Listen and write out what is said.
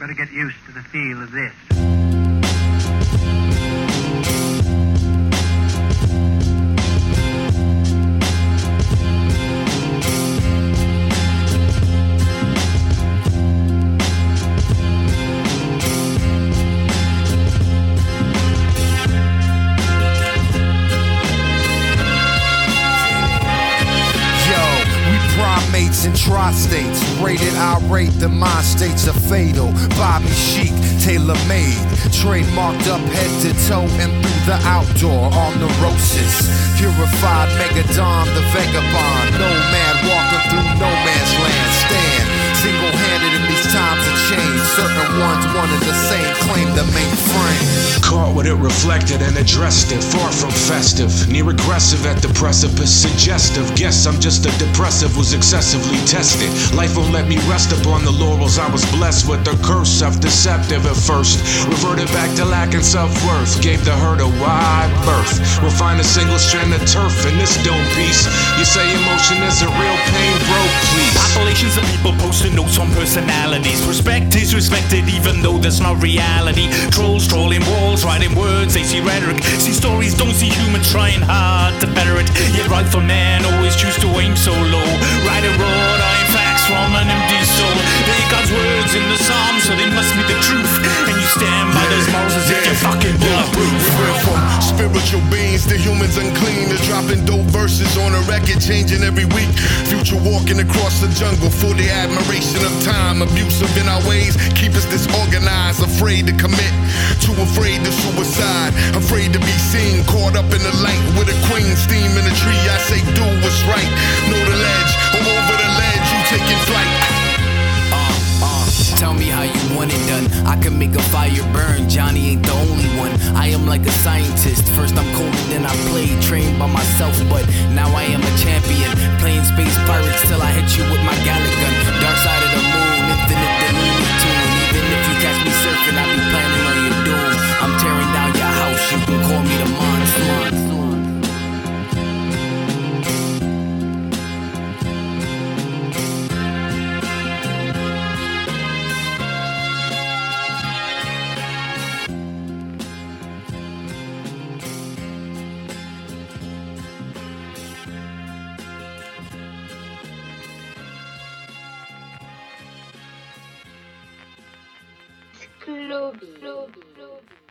Better get used to the feel of this. Primates and tri-states. Rated irate, the mind states are fatal. Bobby chic, tailor made. Trademarked up head to toe and through the outdoor on neurosis. Purified megadon, the vagabond. Nomad walking through no man's land. Stand single handed in these times of change. Certain ones one and the same claim the main frame. What it reflected and addressed it. Far from festive, near aggressive at the precipice. Suggestive, guess I'm just a depressive who's excessively tested. Life won't let me rest upon the laurels I was blessed with. The curse, self deceptive at first. Reverted back to lacking self worth. Gave the hurt a wide berth. We'll find a single strand of turf in this dome piece. You say emotion is a real pain, bro, please. Populations of people posting notes on personalities. Respect is respected, even though that's not reality. Trolls trolling walls, writing words, they see rhetoric. See stories, don't see human trying hard to better it. Yet rightful men always choose to aim so low. Right and raw, dying facts from an empty soul. They God's words in the Psalms, so they must be the truth. And you stand by those morals as if you're fucking bulletproof. We went from spiritual beings the humans unclean They're dropping dope verses on a record, changing every week. Future walking across the jungle for the admiration of time. Abusive in our ways, keep us disorganized, afraid to commit, too afraid to suicide, afraid to be seen, caught up in the light with a queen steam in a tree. I say, do what's right, know the ledge, I'm over the ledge, you taking flight. Uh, uh, tell me how you want it done. I can make a fire burn. Johnny ain't the only one. I am like a scientist. First I'm colder than I played, trained by myself, but now I am a champion. Playing space pirates till I hit you with my Gallic monster. Sklobi. Sklobi.